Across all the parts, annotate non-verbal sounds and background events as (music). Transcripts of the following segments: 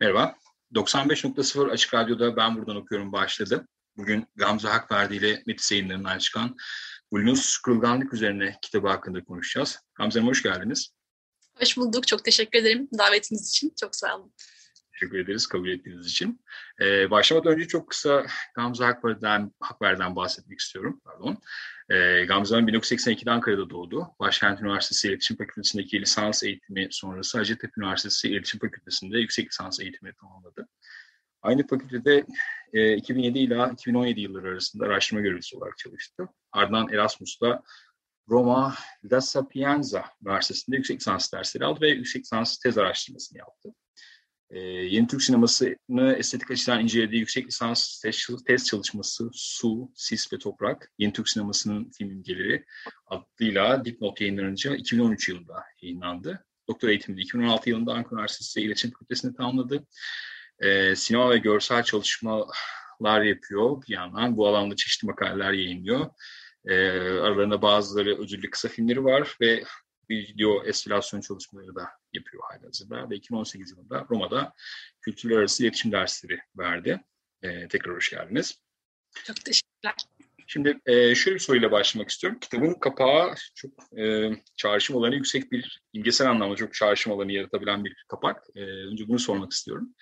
Merhaba. 95.0 Açık Radyo'da Ben Buradan Okuyorum başladı. Bugün Gamze Hakverdi ile Metis yayınlarından çıkan Bulunuz Kırılganlık üzerine kitabı hakkında konuşacağız. Gamze hoş geldiniz. Hoş bulduk. Çok teşekkür ederim davetiniz için. Çok sağ olun. Teşekkür ederiz kabul ettiğiniz için. Ee, başlamadan önce çok kısa Gamze Hakverdi'den, Hakverdi'den bahsetmek istiyorum. Pardon. Ee, Gamze Hanım 1982'de Ankara'da doğdu. Başkent Üniversitesi İletişim Fakültesi'ndeki lisans eğitimi sonrası Hacettepe Üniversitesi İletişim Fakültesi'nde yüksek lisans eğitimi tamamladı. Aynı fakültede e, 2007 ile 2017 yılları arasında araştırma görevlisi olarak çalıştı. Ardından Erasmus'ta Roma La Sapienza Üniversitesi'nde yüksek lisans dersleri aldı ve yüksek lisans tez araştırmasını yaptı. Ee, yeni Türk sinemasını estetik açıdan incelediği yüksek lisans test çalışması Su, Sis ve Toprak, Yeni Türk sinemasının film imgeleri adıyla Dipnot yayınlanınca 2013 yılında yayınlandı. Doktor eğitimini 2016 yılında Ankara Üniversitesi İletişim Fakültesi'nde tamamladı. Ee, sinema ve görsel çalışmalar yapıyor bir yandan. Bu alanda çeşitli makaleler yayınlıyor. Ee, aralarında bazıları ödüllü kısa filmleri var ve video enstalasyonu çalışmaları da yapıyor halihazırda ve 2018 yılında Roma'da kültürler arası iletişim dersleri verdi. Ee, tekrar hoş geldiniz. Çok teşekkürler. Şimdi e, şöyle bir soruyla başlamak istiyorum. Kitabın kapağı çok e, çağrışım alanı yüksek bir, imgesel anlamda çok çağrışım alanı yaratabilen bir kapak. E, önce bunu sormak istiyorum.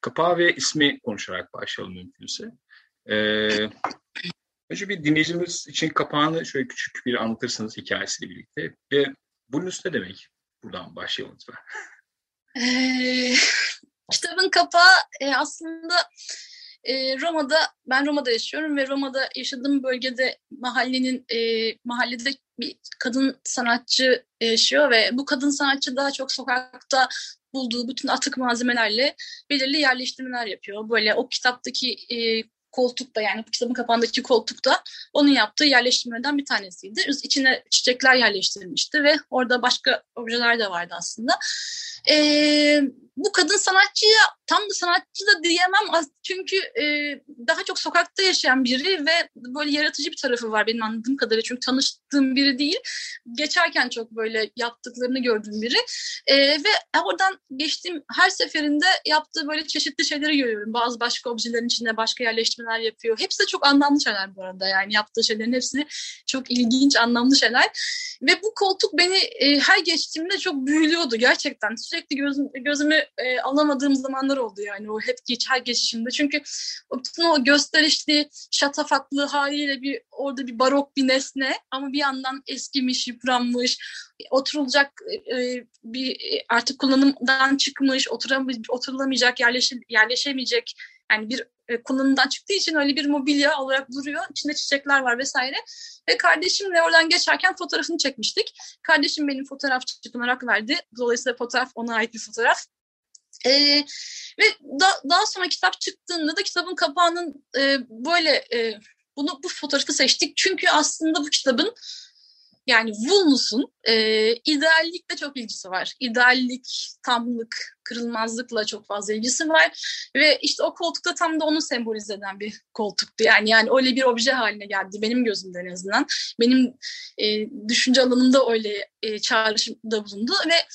Kapağı ve ismi konuşarak başlayalım mümkünse. E, önce bir dinleyicimiz için kapağını şöyle küçük bir anlatırsanız hikayesiyle birlikte ve üstü ne demek? Buradan başlayalım lütfen. Ee, (laughs) kitabın kapağı e, aslında e, Roma'da, ben Roma'da yaşıyorum ve Roma'da yaşadığım bölgede mahallenin, e, mahallede bir kadın sanatçı yaşıyor ve bu kadın sanatçı daha çok sokakta bulduğu bütün atık malzemelerle belirli yerleştirmeler yapıyor. Böyle o kitaptaki e, koltukta yani bu kitabın kapağındaki koltukta onun yaptığı yerleştirmeden bir tanesiydi. İçine çiçekler yerleştirilmişti ve orada başka objeler de vardı aslında. Ee, bu kadın sanatçıya tam da sanatçı da diyemem çünkü e, daha çok sokakta yaşayan biri ve böyle yaratıcı bir tarafı var benim anladığım kadarıyla çünkü tanıştığım biri değil. Geçerken çok böyle yaptıklarını gördüğüm biri e, ve oradan geçtiğim her seferinde yaptığı böyle çeşitli şeyleri görüyorum. Bazı başka objelerin içinde başka yerleştirmeler yapıyor. Hepsi de çok anlamlı şeyler bu arada yani yaptığı şeylerin hepsi çok ilginç anlamlı şeyler ve bu koltuk beni e, her geçtiğimde çok büyülüyordu gerçekten. Sürekli gözüm, gözümü e, alamadığım zamanlar oldu yani o hep geç her geçişimde. Çünkü bütün o gösterişli, şatafatlı haliyle bir orada bir barok bir nesne ama bir yandan eskimiş, yıpranmış, oturulacak e, bir artık kullanımdan çıkmış, oturulamayacak, yerleşe, yerleşemeyecek yani bir e, kullanımdan çıktığı için öyle bir mobilya olarak duruyor. İçinde çiçekler var vesaire. Ve kardeşimle oradan geçerken fotoğrafını çekmiştik. Kardeşim benim fotoğrafçı olarak verdi. Dolayısıyla fotoğraf ona ait bir fotoğraf. Ee, ve da, daha sonra kitap çıktığında da kitabın kapağının e, böyle e, bunu bu fotoğrafı seçtik. Çünkü aslında bu kitabın yani Vulnus'un e, ideallikle çok ilgisi var. İdeallik, tamlık, kırılmazlıkla çok fazla ilgisi var. Ve işte o koltukta tam da onu sembolize eden bir koltuktu. Yani yani öyle bir obje haline geldi benim gözümde en azından. Benim e, düşünce alanımda öyle e, çağrışımda bulundu. Ve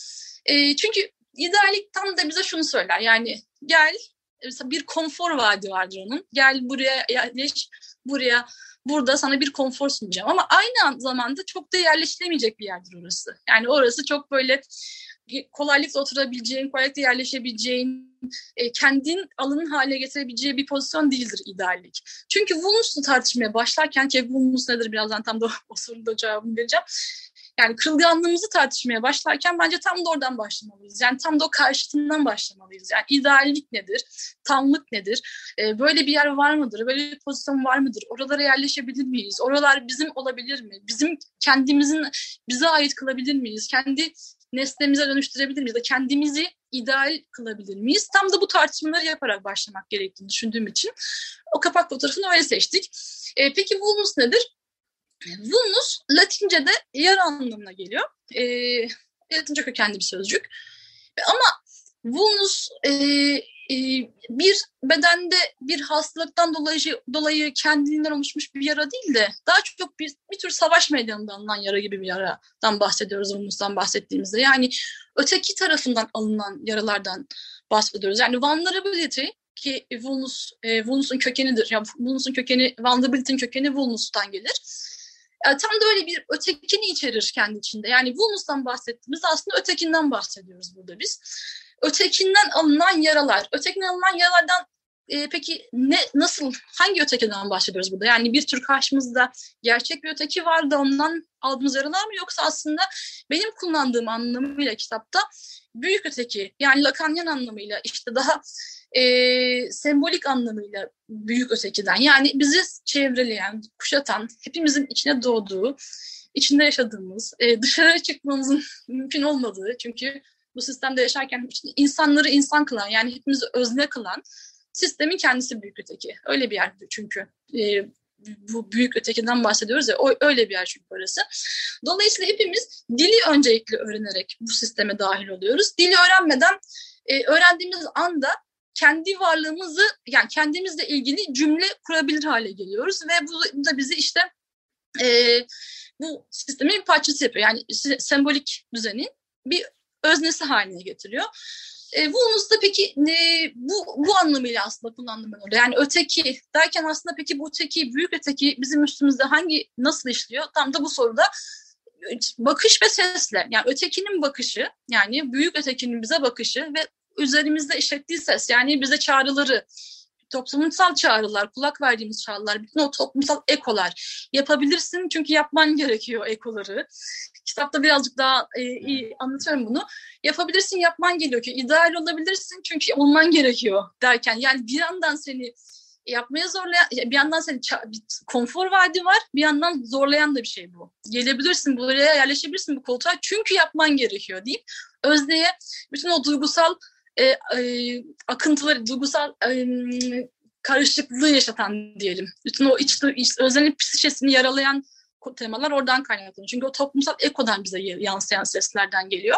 e, çünkü ideallik tam da bize şunu söyler. Yani gel bir konfor vaadi vardır onun. Gel buraya yerleş, buraya burada sana bir konfor sunacağım. Ama aynı zamanda çok da yerleşilemeyecek bir yerdir orası. Yani orası çok böyle kolaylıkla oturabileceğin, kolaylıkla yerleşebileceğin, e, kendin alanın haline getirebileceği bir pozisyon değildir ideallik. Çünkü Vulnus'u tartışmaya başlarken ki Vulnus nedir birazdan tam da (laughs) o sorunun cevabını vereceğim. Yani kırılganlığımızı tartışmaya başlarken bence tam da oradan başlamalıyız. Yani tam da o karşıtından başlamalıyız. Yani ideallik nedir? Tamlık nedir? Ee, böyle bir yer var mıdır? Böyle bir pozisyon var mıdır? Oralara yerleşebilir miyiz? Oralar bizim olabilir mi? Bizim kendimizin bize ait kılabilir miyiz? Kendi nesnemize dönüştürebilir miyiz? kendimizi ideal kılabilir miyiz? Tam da bu tartışmaları yaparak başlamak gerektiğini düşündüğüm için o kapak fotoğrafını öyle seçtik. E, peki vulnus nedir? Vulnus Latince'de yara anlamına geliyor. E, Latince kökenli bir sözcük. Ama vulnus e, e, bir bedende bir hastalıktan dolayı dolayı kendiliğinden oluşmuş bir yara değil de daha çok bir, bir tür savaş meydanında alınan yara gibi bir yaradan bahsediyoruz vulnustan bahsettiğimizde. Yani öteki tarafından alınan yaralardan bahsediyoruz. Yani vulnerability ki vulnus, e, vulnusun kökenidir. Yani vulnusun kökeni, vulnerability'nin kökeni vulnustan gelir. Tam da öyle bir ötekini içerir kendi içinde. Yani vulnustan bahsettiğimiz aslında ötekinden bahsediyoruz burada biz ötekinden alınan yaralar. Ötekinden alınan yaralardan e, peki ne nasıl hangi ötekiden bahsediyoruz burada? Yani bir tür karşımızda gerçek bir öteki var da ondan aldığımız yaralar mı yoksa aslında benim kullandığım anlamıyla kitapta büyük öteki yani Lakanyan anlamıyla işte daha e, sembolik anlamıyla büyük ötekiden yani bizi çevreleyen, kuşatan, hepimizin içine doğduğu, içinde yaşadığımız, e, dışarı çıkmamızın (laughs) mümkün olmadığı çünkü bu sistemde yaşarken insanları insan kılan yani hepimizi özne kılan sistemin kendisi büyük öteki. Öyle bir yer çünkü. E, bu büyük ötekiden bahsediyoruz ya o, öyle bir yer çünkü orası. Dolayısıyla hepimiz dili öncelikli öğrenerek bu sisteme dahil oluyoruz. Dili öğrenmeden e, öğrendiğimiz anda kendi varlığımızı yani kendimizle ilgili cümle kurabilir hale geliyoruz ve bu da bizi işte e, bu sistemin parçası yapıyor. Yani sembolik düzenin bir öznesi haline getiriyor. E, bu da peki e, bu, bu anlamıyla aslında kullandım ben orada. Yani öteki derken aslında peki bu öteki, büyük öteki bizim üstümüzde hangi, nasıl işliyor? Tam da bu soruda bakış ve sesle. Yani ötekinin bakışı, yani büyük ötekinin bize bakışı ve üzerimizde işlettiği ses. Yani bize çağrıları, toplumsal çağrılar, kulak verdiğimiz çağrılar, bütün o toplumsal ekolar yapabilirsin çünkü yapman gerekiyor ekoları. Kitapta birazcık daha e, iyi anlatıyorum bunu. Yapabilirsin, yapman gerekiyor. İdeal olabilirsin çünkü olman gerekiyor derken yani bir yandan seni yapmaya zorlayan, bir yandan seni bir konfor vaadi var, bir yandan zorlayan da bir şey bu. Gelebilirsin, buraya yerleşebilirsin bu koltuğa çünkü yapman gerekiyor deyip özneye bütün o duygusal e, e, akıntıları, duygusal e, karışıklığı yaşatan diyelim. Bütün o iç, iç öznenin psişesini yaralayan temalar oradan kaynaklanıyor. Çünkü o toplumsal ekodan bize yansıyan seslerden geliyor.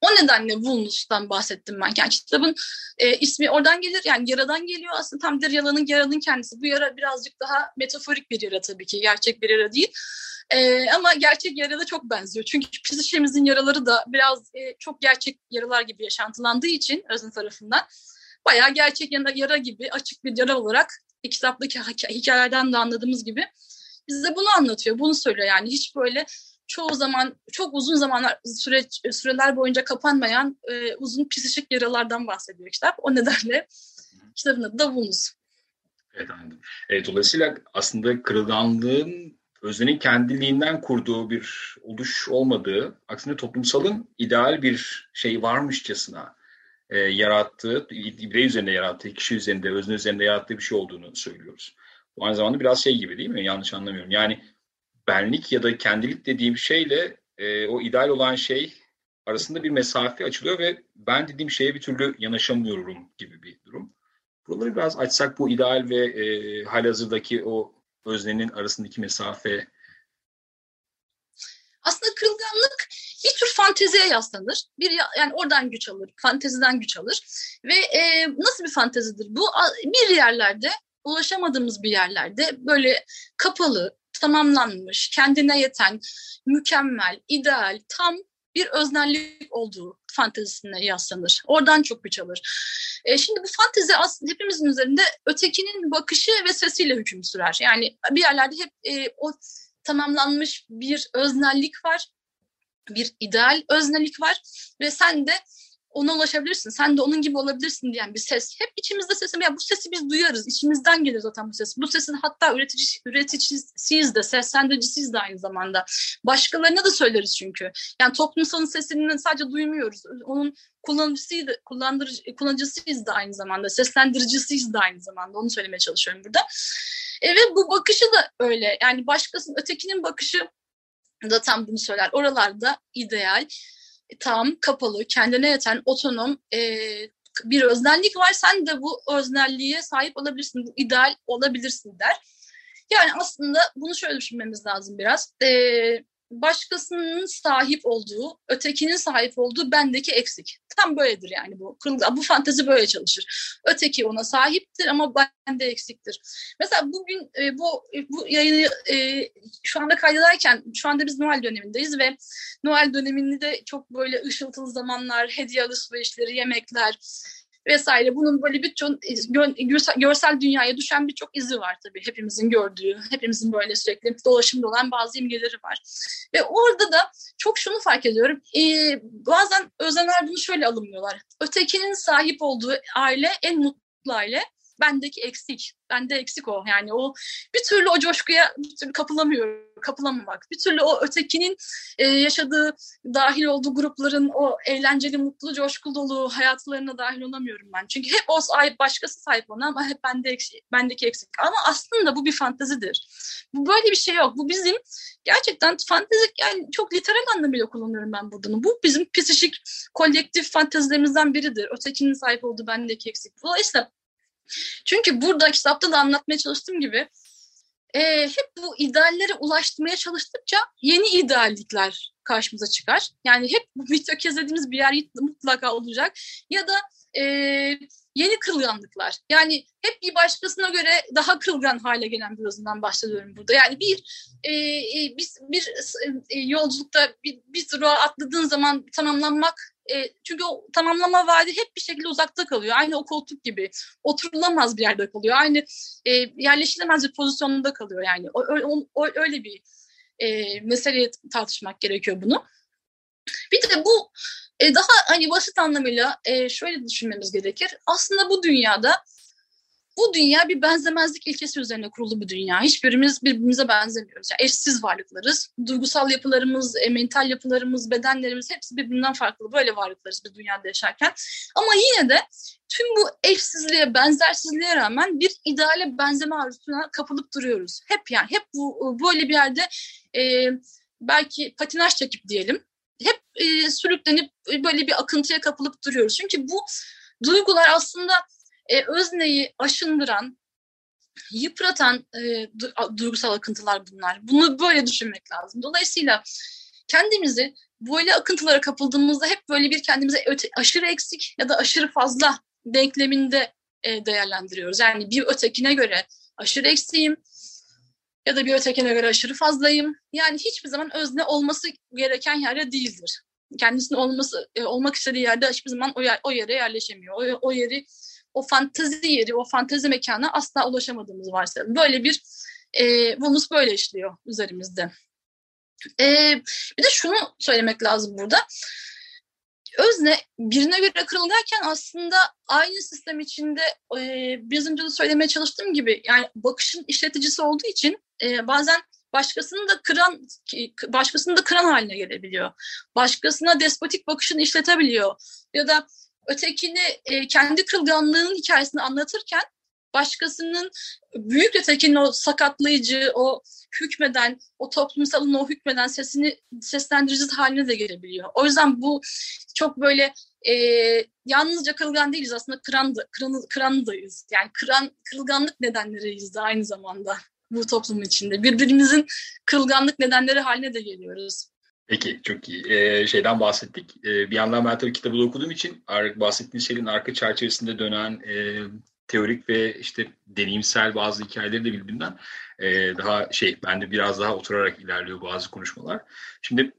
O nedenle Vulnus'tan bahsettim ben. Yani kitabın e, ismi oradan gelir. Yani yaradan geliyor. Aslında tam bir yalanın yaranın kendisi. Bu yara birazcık daha metaforik bir yara tabii ki. Gerçek bir yara değil. E, ama gerçek yara da çok benziyor. Çünkü psişemizin yaraları da biraz e, çok gerçek yaralar gibi yaşantılandığı için özün tarafından bayağı gerçek yara gibi açık bir yara olarak kitaptaki hikayelerden de anladığımız gibi bize bunu anlatıyor, bunu söylüyor. Yani hiç böyle çoğu zaman çok uzun zamanlar süreç süreler boyunca kapanmayan e, uzun psişik yaralardan bahsediyor kitap. O nedenle kitabın adı da Vulnus. Evet anladım. Evet, dolayısıyla aslında kırılganlığın öznenin kendiliğinden kurduğu bir oluş olmadığı, aksine toplumsalın ideal bir şey varmışçasına e, yarattığı, birey üzerinde yarattığı, kişi üzerinde, özne üzerinde yarattığı bir şey olduğunu söylüyoruz. Bu aynı zamanda biraz şey gibi değil mi? Yanlış anlamıyorum. Yani benlik ya da kendilik dediğim şeyle e, o ideal olan şey arasında bir mesafe açılıyor ve ben dediğim şeye bir türlü yanaşamıyorum gibi bir durum. Buraları biraz açsak bu ideal ve e, halihazırdaki o öznenin arasındaki mesafe. Aslında kırılganlık bir tür fanteziye yaslanır. Bir yani oradan güç alır, fanteziden güç alır. Ve e, nasıl bir fantezidir bu? Bir yerlerde ulaşamadığımız bir yerlerde böyle kapalı, tamamlanmış, kendine yeten, mükemmel, ideal, tam bir öznellik olduğu fantezisine yaslanır. Oradan çok güç alır. E, şimdi bu fantezi aslında hepimizin üzerinde ötekinin bakışı ve sesiyle hüküm sürer. Yani bir yerlerde hep e, o tamamlanmış bir öznellik var, bir ideal öznellik var ve sen de ona ulaşabilirsin. Sen de onun gibi olabilirsin diyen bir ses. Hep içimizde sesim. Ya bu sesi biz duyarız. İçimizden gelir zaten bu ses. Bu sesin hatta üretici, üreticisiyiz de, seslendiricisiyiz de aynı zamanda. Başkalarına da söyleriz çünkü. Yani toplumsalın sesini sadece duymuyoruz. Onun kullanıcısıydı, kullandırıcı, kullanıcısıyız da aynı zamanda. Seslendiricisiyiz de aynı zamanda. Onu söylemeye çalışıyorum burada. E ve bu bakışı da öyle. Yani başkasının, ötekinin bakışı da tam bunu söyler. Oralarda ideal, tam, kapalı, kendine yeten, otonom e, bir öznellik var. Sen de bu öznelliğe sahip olabilirsin, bu ideal olabilirsin der. Yani aslında bunu şöyle düşünmemiz lazım biraz. E, başkasının sahip olduğu, ötekinin sahip olduğu bendeki eksik. Tam böyledir yani bu. Bu fantezi böyle çalışır. Öteki ona sahiptir ama bende eksiktir. Mesela bugün e, bu bu yayını e, şu anda kaydederken şu anda biz Noel dönemindeyiz ve Noel döneminde de çok böyle ışıltılı zamanlar, hediye alışverişleri, yemekler, vesaire. Bunun böyle birçok görsel dünyaya düşen birçok izi var tabii. Hepimizin gördüğü, hepimizin böyle sürekli dolaşımda olan bazı imgeleri var. Ve orada da çok şunu fark ediyorum. Ee, bazen özenler bunu şöyle alınmıyorlar. Ötekinin sahip olduğu aile en mutlu aile bendeki eksik. Bende eksik o. Yani o bir türlü o coşkuya bir türlü kapılamıyorum. Kapılamamak. Bir türlü o ötekinin e, yaşadığı, dahil olduğu grupların o eğlenceli, mutlu, coşkulu dolu hayatlarına dahil olamıyorum ben. Çünkü hep o sahip, başkası sahip ona ama hep bende eksik, bendeki eksik. Ama aslında bu bir fantezidir. Bu böyle bir şey yok. Bu bizim gerçekten fantezik yani çok literal anlamıyla kullanıyorum ben bunu. Bu bizim psikik kolektif fantezilerimizden biridir. Ötekinin sahip olduğu bendeki eksik. Dolayısıyla çünkü burada kitapta da anlatmaya çalıştığım gibi e, hep bu ideallere ulaştırmaya çalıştıkça yeni ideallikler karşımıza çıkar. Yani hep bu mityokezlediğimiz bir yer mutlaka olacak. Ya da e, yeni kırılganlıklar. Yani hep bir başkasına göre daha kırılgan hale gelen bir özünden bahsediyorum burada. Yani bir e, e biz bir e, yolculukta bir, bir durağa atladığın zaman tamamlanmak e, çünkü o tamamlama vaadi hep bir şekilde uzakta kalıyor. Aynı o koltuk gibi. Oturulamaz bir yerde kalıyor. Aynı e, yerleşilemez bir pozisyonda kalıyor yani. O, o, o, öyle bir e, meseleye tartışmak gerekiyor bunu. Bir de bu e, daha hani basit anlamıyla e, şöyle düşünmemiz gerekir. Aslında bu dünyada bu dünya bir benzemezlik ilkesi üzerine kurulu bir dünya. Hiçbirimiz birbirimize benzemiyoruz. Yani eşsiz varlıklarız. Duygusal yapılarımız, e, mental yapılarımız, bedenlerimiz hepsi birbirinden farklı. Böyle varlıklarız bir dünyada yaşarken. Ama yine de tüm bu eşsizliğe, benzersizliğe rağmen bir ideale benzeme arzusuna kapılıp duruyoruz. Hep yani hep bu böyle bir yerde e, belki patinaj çekip diyelim. Hep e, sürüklenip böyle bir akıntıya kapılıp duruyoruz. Çünkü bu duygular aslında e, özneyi aşındıran, yıpratan e, duygusal akıntılar bunlar. Bunu böyle düşünmek lazım. Dolayısıyla kendimizi böyle akıntılara kapıldığımızda hep böyle bir kendimize öte, aşırı eksik ya da aşırı fazla denkleminde e, değerlendiriyoruz. Yani bir ötekine göre aşırı eksiğim ya da bir ötekine göre aşırı fazlayım. Yani hiçbir zaman özne olması gereken yerde değildir. Kendisinin olması e, olmak istediği yerde hiçbir zaman o, yer, o yere yerleşemiyor. O, o yeri o fantezi yeri, o fantezi mekana asla ulaşamadığımız varsayalım. Böyle bir e, Venus böyle işliyor üzerimizde. E, bir de şunu söylemek lazım burada. Özne birine göre kırılırken aslında aynı sistem içinde e, biraz önce de söylemeye çalıştığım gibi yani bakışın işleticisi olduğu için e, bazen başkasını da kıran başkasını da kıran haline gelebiliyor. Başkasına despotik bakışını işletebiliyor. Ya da ötekini e, kendi kırılganlığının hikayesini anlatırken başkasının büyük ötekinin o sakatlayıcı, o hükmeden, o toplumsalın o hükmeden sesini seslendirici haline de gelebiliyor. O yüzden bu çok böyle e, yalnızca kırılgan değiliz aslında kıran kıran, kıran dayız. Yani kıran, kırılganlık nedenleriyiz de aynı zamanda bu toplum içinde. Birbirimizin kırılganlık nedenleri haline de geliyoruz. Peki çok iyi. Ee, şeyden bahsettik. Ee, bir yandan ben tabii kitabı okuduğum için bahsettiğiniz şeyin arka çerçevesinde dönen e, teorik ve işte deneyimsel bazı hikayeleri de birbirinden e, daha şey bende biraz daha oturarak ilerliyor bazı konuşmalar. Şimdi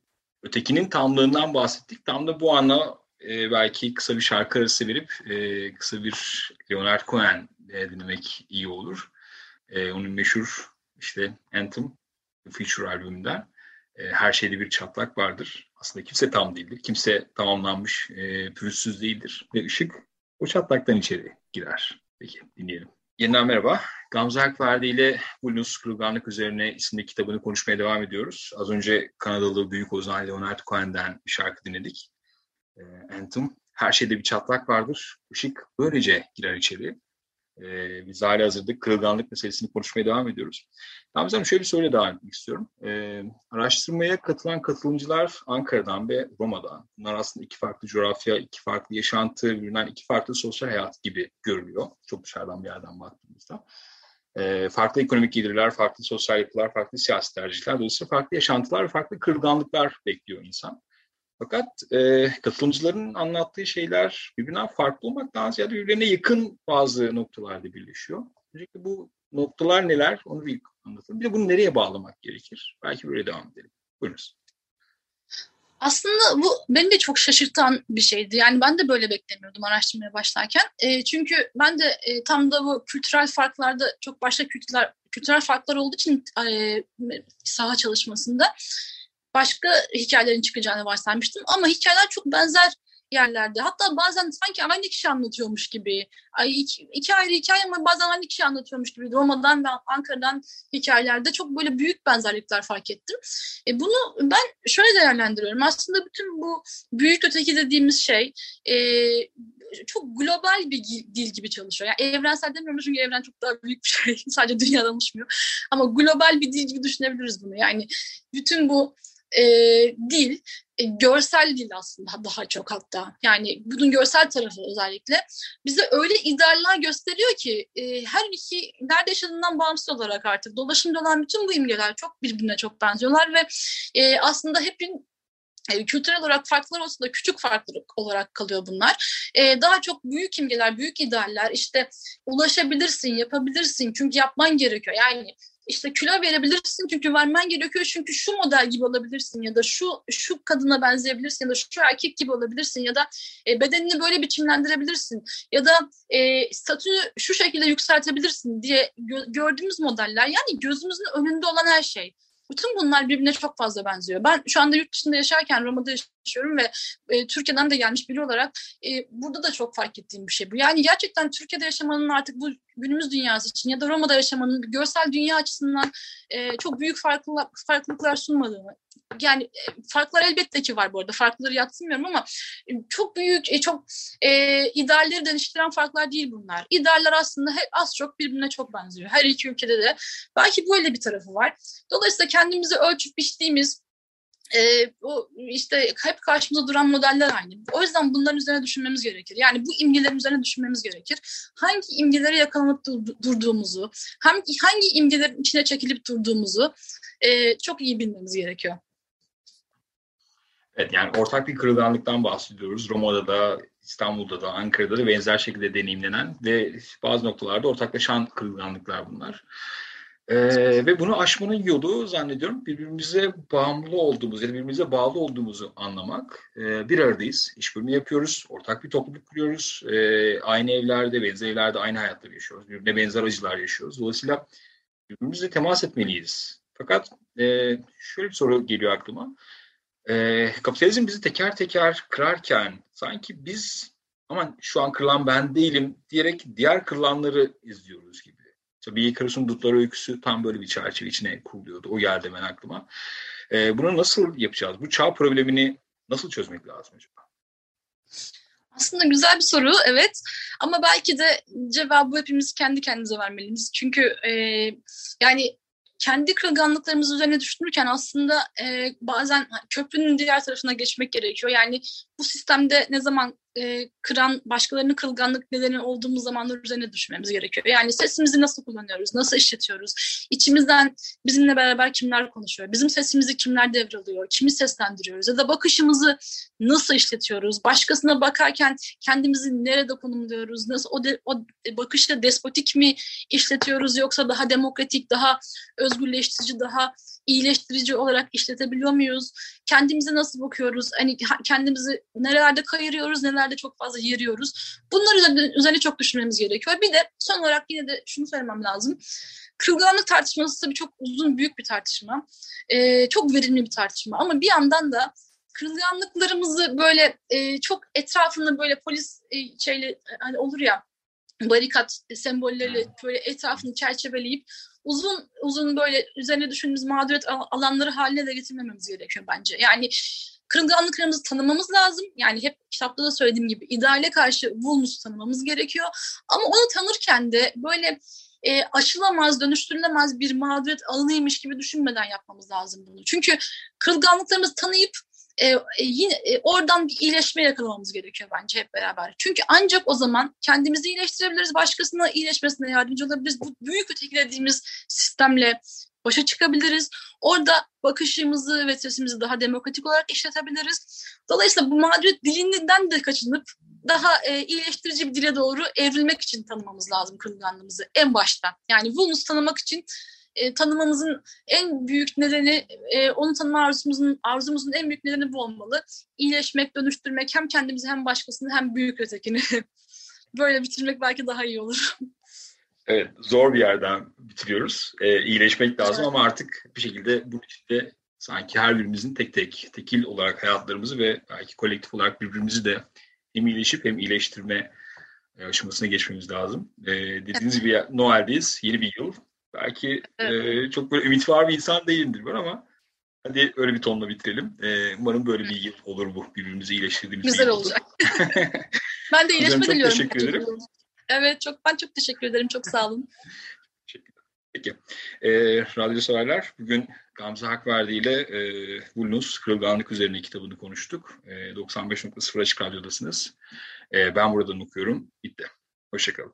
ötekinin tamlığından bahsettik. Tam da bu ana e, belki kısa bir şarkı arası verip e, kısa bir Leonard Cohen e, dinlemek iyi olur. E, onun meşhur işte Anthem, Future albümünden. E, her şeyde bir çatlak vardır. Aslında kimse tam değildir. Kimse tamamlanmış, e, pürüzsüz değildir. Ve ışık o çatlaktan içeri girer. Peki dinleyelim. Yeniden merhaba. Gamze Akverdi ile Bulunuz Kırılganlık üzerine isimli kitabını konuşmaya devam ediyoruz. Az önce Kanadalı büyük ozan Leonard Cohen'den bir şarkı dinledik. E, Anthem. Her şeyde bir çatlak vardır. Işık böylece girer içeri. E, biz hala hazırda kırılganlık meselesini konuşmaya devam ediyoruz. Gamze Hanım şöyle bir soruyla devam etmek istiyorum. E, araştırmaya katılan katılımcılar Ankara'dan ve Roma'dan. Bunlar aslında iki farklı coğrafya, iki farklı yaşantı, birbirinden iki farklı sosyal hayat gibi görülüyor. Çok dışarıdan bir yerden baktığımızda. E, farklı ekonomik gelirler, farklı sosyal yapılar, farklı siyasi tercihler, dolayısıyla farklı yaşantılar ve farklı kırılganlıklar bekliyor insan. Fakat e, katılımcıların anlattığı şeyler birbirinden farklı olmaktan ziyade birbirine yakın bazı noktalarda birleşiyor. Öncelikle bu noktalar neler onu bir anlatalım. Bir de bunu nereye bağlamak gerekir? Belki böyle devam edelim. Buyurunuz. Aslında bu beni de çok şaşırtan bir şeydi. Yani ben de böyle beklemiyordum araştırmaya başlarken. E, çünkü ben de e, tam da bu kültürel farklarda çok başka kültürel, kültürel farklar olduğu için e, saha çalışmasında başka hikayelerin çıkacağını varsaymıştım. Ama hikayeler çok benzer yerlerde. Hatta bazen sanki aynı kişi anlatıyormuş gibi. Ay, iki, iki ayrı hikaye ama bazen aynı kişi anlatıyormuş gibi. Roma'dan ve Ankara'dan hikayelerde çok böyle büyük benzerlikler fark ettim. E, bunu ben şöyle değerlendiriyorum. Aslında bütün bu büyük öteki dediğimiz şey e, çok global bir dil gibi çalışıyor. Yani evrensel demiyorum çünkü evren çok daha büyük bir şey. (laughs) Sadece dünyadan oluşmuyor. Ama global bir dil gibi düşünebiliriz bunu. Yani bütün bu e, dil, e, görsel dil aslında daha çok hatta. Yani bunun görsel tarafı özellikle bize öyle idealler gösteriyor ki e, her iki nerede yaşadığından bağımsız olarak artık dolaşımda olan bütün bu imgeler çok birbirine çok benziyorlar ve e, aslında hepin e, kültürel olarak farklılar olsa da küçük farklılık olarak kalıyor bunlar. Ee, daha çok büyük imgeler, büyük idealler işte ulaşabilirsin, yapabilirsin çünkü yapman gerekiyor. Yani işte kilo verebilirsin çünkü vermen gerekiyor çünkü şu model gibi olabilirsin ya da şu şu kadına benzeyebilirsin ya da şu erkek gibi olabilirsin ya da e, bedenini böyle biçimlendirebilirsin ya da e, statünü şu şekilde yükseltebilirsin diye gö- gördüğümüz modeller yani gözümüzün önünde olan her şey. Bütün bunlar birbirine çok fazla benziyor. Ben şu anda yurt dışında yaşarken Roma'da yaşıyorum ve e, Türkiye'den de gelmiş biri olarak e, burada da çok fark ettiğim bir şey bu. Yani gerçekten Türkiye'de yaşamanın artık bu günümüz dünyası için ya da Roma'da yaşamanın görsel dünya açısından e, çok büyük farklılıklar, farklılıklar sunmadığını yani e, farklar elbette ki var bu arada. Farkları yatsımıyorum ama e, çok büyük, e, çok e, idealleri değiştiren farklar değil bunlar. İdealler aslında hep az çok birbirine çok benziyor. Her iki ülkede de. Belki böyle bir tarafı var. Dolayısıyla kendimizi ölçüp biçtiğimiz e, o işte hep karşımıza duran modeller aynı. O yüzden bunların üzerine düşünmemiz gerekir. Yani bu imgelerin üzerine düşünmemiz gerekir. Hangi imgeleri yakalanıp durduğumuzu, hangi, hangi imgelerin içine çekilip durduğumuzu e, çok iyi bilmemiz gerekiyor. Evet yani ortak bir kırılganlıktan bahsediyoruz. Roma'da da, İstanbul'da da, Ankara'da da benzer şekilde deneyimlenen ve bazı noktalarda ortaklaşan kırılganlıklar bunlar. Ee, ve bunu aşmanın yolu zannediyorum birbirimize bağımlı olduğumuz ya birbirimize bağlı olduğumuzu anlamak. Ee, bir aradayız, işbirliği yapıyoruz, ortak bir topluluk kuruyoruz. Ee, aynı evlerde, benzer evlerde aynı hayatları yaşıyoruz. Birbirine benzer acılar yaşıyoruz. Dolayısıyla birbirimizle temas etmeliyiz. Fakat e, şöyle bir soru geliyor aklıma. E, kapitalizm bizi teker teker kırarken sanki biz aman şu an kırılan ben değilim diyerek diğer kırılanları izliyoruz gibi. Tabii Icarus'un Dutlar öyküsü tam böyle bir çerçeve içine kuruluyordu. O geldi hemen aklıma. E, bunu nasıl yapacağız? Bu çağ problemini nasıl çözmek lazım acaba? Aslında güzel bir soru evet ama belki de cevabı hepimiz kendi kendimize vermeliyiz. Çünkü e, yani kendi kırılganlıklarımız üzerine düşünürken aslında e, bazen köprünün diğer tarafına geçmek gerekiyor. Yani bu sistemde ne zaman e, kıran, başkalarının kırılganlık nedeni olduğumuz zamanlar üzerine düşünmemiz gerekiyor. Yani sesimizi nasıl kullanıyoruz, nasıl işletiyoruz, içimizden bizimle beraber kimler konuşuyor, bizim sesimizi kimler devralıyor, kimi seslendiriyoruz? Ya da bakışımızı nasıl işletiyoruz, başkasına bakarken kendimizi nerede konumluyoruz, nasıl o, de, o bakışla despotik mi işletiyoruz? Yoksa daha demokratik, daha özgürleştirici, daha iyileştirici olarak işletebiliyor muyuz? Kendimize nasıl bakıyoruz? Hani kendimizi nerelerde kayırıyoruz, nelerde çok fazla yeriyoruz? Bunlar üzerine, üzerine çok düşünmemiz gerekiyor. Bir de son olarak yine de şunu söylemem lazım. Kırılganlık tartışması tabii çok uzun, büyük bir tartışma. Ee, çok verimli bir tartışma. Ama bir yandan da kırılganlıklarımızı böyle e, çok etrafında böyle polis e, şeyle hani olur ya barikat sembolleriyle böyle etrafını çerçeveleyip uzun uzun böyle üzerine düşündüğümüz mağduriyet alanları haline de getirmememiz gerekiyor bence. Yani kırılganlıklarımızı tanımamız lazım. Yani hep kitapta da söylediğim gibi ideale karşı vulnusu tanımamız gerekiyor. Ama onu tanırken de böyle e, aşılamaz, dönüştürülemez bir mağduriyet alanıymış gibi düşünmeden yapmamız lazım bunu. Çünkü kırılganlıklarımızı tanıyıp e, e, yine e, oradan bir iyileşme yakalamamız gerekiyor bence hep beraber. Çünkü ancak o zaman kendimizi iyileştirebiliriz, başkasına iyileşmesine yardımcı olabiliriz. Bu büyük ötekilediğimiz sistemle başa çıkabiliriz. Orada bakışımızı ve sesimizi daha demokratik olarak işletebiliriz. Dolayısıyla bu mağduriyet dilinden de kaçınıp daha e, iyileştirici bir dile doğru evrilmek için tanımamız lazım kırılganlığımızı en başta. Yani vulnus tanımak için e, tanımamızın en büyük nedeni, e, onu tanıma arzumuzun, arzumuzun en büyük nedeni bu olmalı. İyileşmek, dönüştürmek hem kendimizi hem başkasını hem büyük ötekini. (laughs) Böyle bitirmek belki daha iyi olur. Evet, zor bir yerden bitiriyoruz. Ee, iyileşmek lazım evet. ama artık bir şekilde bu içinde sanki her birimizin tek tek, tekil olarak hayatlarımızı ve belki kolektif olarak birbirimizi de hem iyileşip hem iyileştirme e, aşamasına geçmemiz lazım. Ee, dediğiniz gibi Noel'deyiz, yeni bir yıl. Belki evet. e, çok böyle ümit var bir insan değilimdir ben ama hadi öyle bir tonla bitirelim. E, umarım böyle bir yıl olur bu. Birbirimizi iyileştirdiğimiz Güzel bir olacak. (laughs) ben de iyileşme çok diliyorum. teşekkür ederim. Evet çok ben çok teşekkür ederim. Çok sağ olun. Peki. E, radyo severler bugün Gamze Hakverdi ile e, Vulnus Kırılganlık üzerine kitabını konuştuk. E, 95.0 Açık Radyo'dasınız. E, ben buradan okuyorum. Bitti. Hoşçakalın.